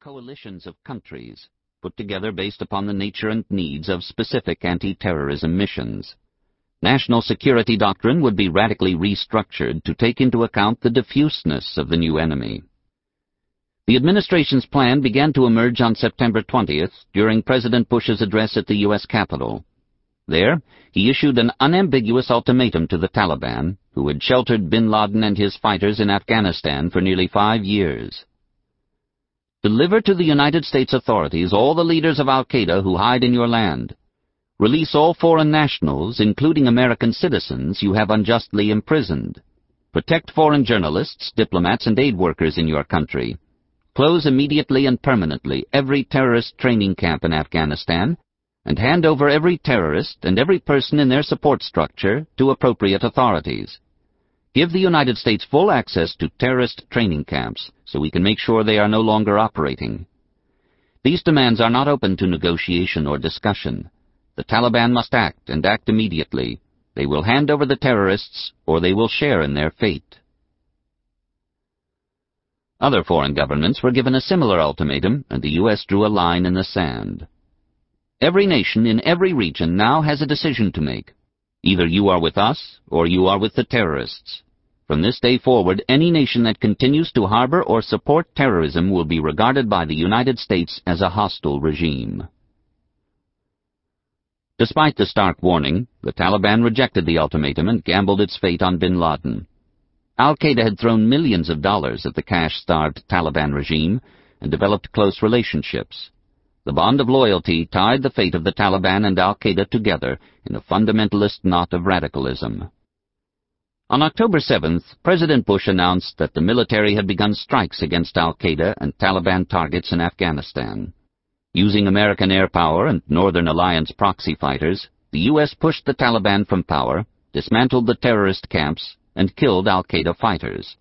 coalitions of countries, put together based upon the nature and needs of specific anti-terrorism missions. National security doctrine would be radically restructured to take into account the diffuseness of the new enemy. The administration's plan began to emerge on September 20th during President Bush's address at the U.S. Capitol. There, he issued an unambiguous ultimatum to the Taliban, who had sheltered bin Laden and his fighters in Afghanistan for nearly five years. Deliver to the United States authorities all the leaders of al-Qaeda who hide in your land. Release all foreign nationals, including American citizens, you have unjustly imprisoned. Protect foreign journalists, diplomats, and aid workers in your country. Close immediately and permanently every terrorist training camp in Afghanistan, and hand over every terrorist and every person in their support structure to appropriate authorities. Give the United States full access to terrorist training camps so we can make sure they are no longer operating. These demands are not open to negotiation or discussion. The Taliban must act, and act immediately. They will hand over the terrorists, or they will share in their fate. Other foreign governments were given a similar ultimatum, and the U.S. drew a line in the sand. Every nation in every region now has a decision to make. Either you are with us, or you are with the terrorists. From this day forward, any nation that continues to harbor or support terrorism will be regarded by the United States as a hostile regime. Despite the stark warning, the Taliban rejected the ultimatum and gambled its fate on bin Laden. Al-Qaeda had thrown millions of dollars at the cash-starved Taliban regime and developed close relationships. The bond of loyalty tied the fate of the Taliban and Al-Qaeda together in a fundamentalist knot of radicalism. On October 7th, President Bush announced that the military had begun strikes against Al-Qaeda and Taliban targets in Afghanistan. Using American air power and Northern Alliance proxy fighters, the U.S. pushed the Taliban from power, dismantled the terrorist camps, and killed al-Qaeda fighters.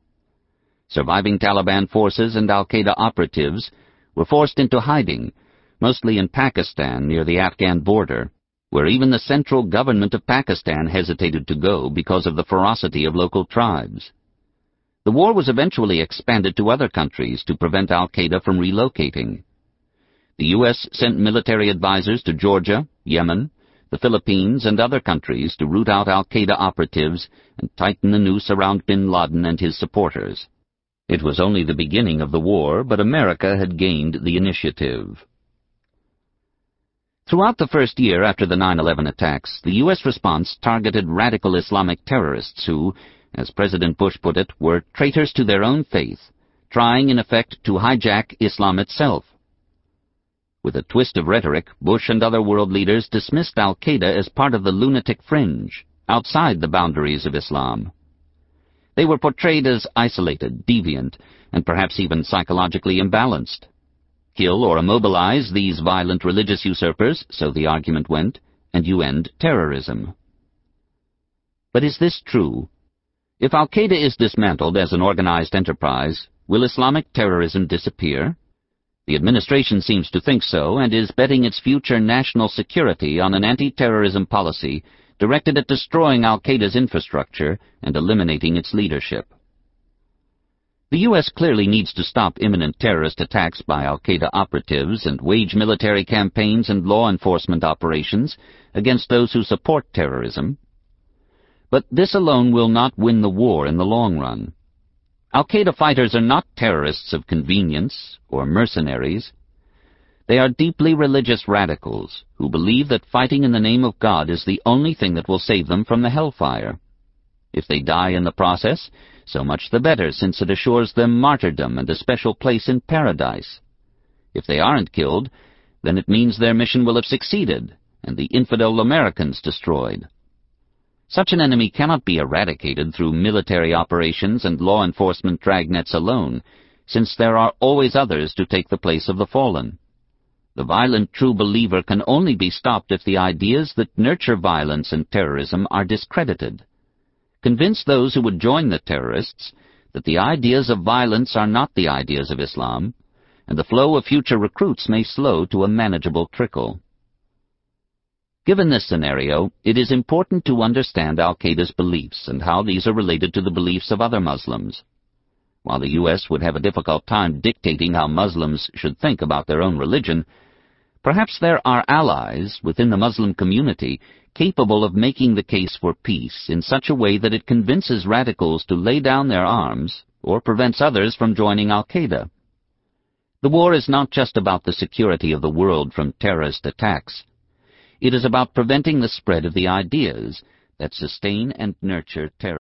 Surviving Taliban forces and al-Qaeda operatives were forced into hiding, mostly in Pakistan near the Afghan border, where even the central government of Pakistan hesitated to go because of the ferocity of local tribes. The war was eventually expanded to other countries to prevent al-Qaeda from relocating. The U.S. sent military advisers to Georgia, Yemen, the Philippines, and other countries to root out al-Qaeda operatives and tighten the noose around bin Laden and his supporters. It was only the beginning of the war, but America had gained the initiative. Throughout the first year after the 9-11 attacks, the U.S. response targeted radical Islamic terrorists who, as President Bush put it, were traitors to their own faith, trying in effect to hijack Islam itself. With a twist of rhetoric, Bush and other world leaders dismissed al-Qaeda as part of the lunatic fringe, outside the boundaries of Islam. They were portrayed as isolated, deviant, and perhaps even psychologically imbalanced. Kill or immobilize these violent religious usurpers, so the argument went, and you end terrorism. But is this true? If al-Qaeda is dismantled as an organized enterprise, will Islamic terrorism disappear? The administration seems to think so and is betting its future national security on an anti-terrorism policy directed at destroying al-Qaeda's infrastructure and eliminating its leadership. The U.S. clearly needs to stop imminent terrorist attacks by al-Qaeda operatives and wage military campaigns and law enforcement operations against those who support terrorism. But this alone will not win the war in the long run. Al-Qaeda fighters are not terrorists of convenience or mercenaries. They are deeply religious radicals who believe that fighting in the name of God is the only thing that will save them from the hellfire. If they die in the process, so much the better, since it assures them martyrdom and a special place in paradise. If they aren't killed, then it means their mission will have succeeded, and the infidel Americans destroyed. Such an enemy cannot be eradicated through military operations and law enforcement dragnets alone, since there are always others to take the place of the fallen. The violent true believer can only be stopped if the ideas that nurture violence and terrorism are discredited. Convince those who would join the terrorists that the ideas of violence are not the ideas of Islam, and the flow of future recruits may slow to a manageable trickle. Given this scenario, it is important to understand al-Qaeda's beliefs and how these are related to the beliefs of other Muslims. While the U.S. would have a difficult time dictating how Muslims should think about their own religion, perhaps there are allies within the Muslim community capable of making the case for peace in such a way that it convinces radicals to lay down their arms or prevents others from joining Al-Qaeda. The war is not just about the security of the world from terrorist attacks. It is about preventing the spread of the ideas that sustain and nurture terror.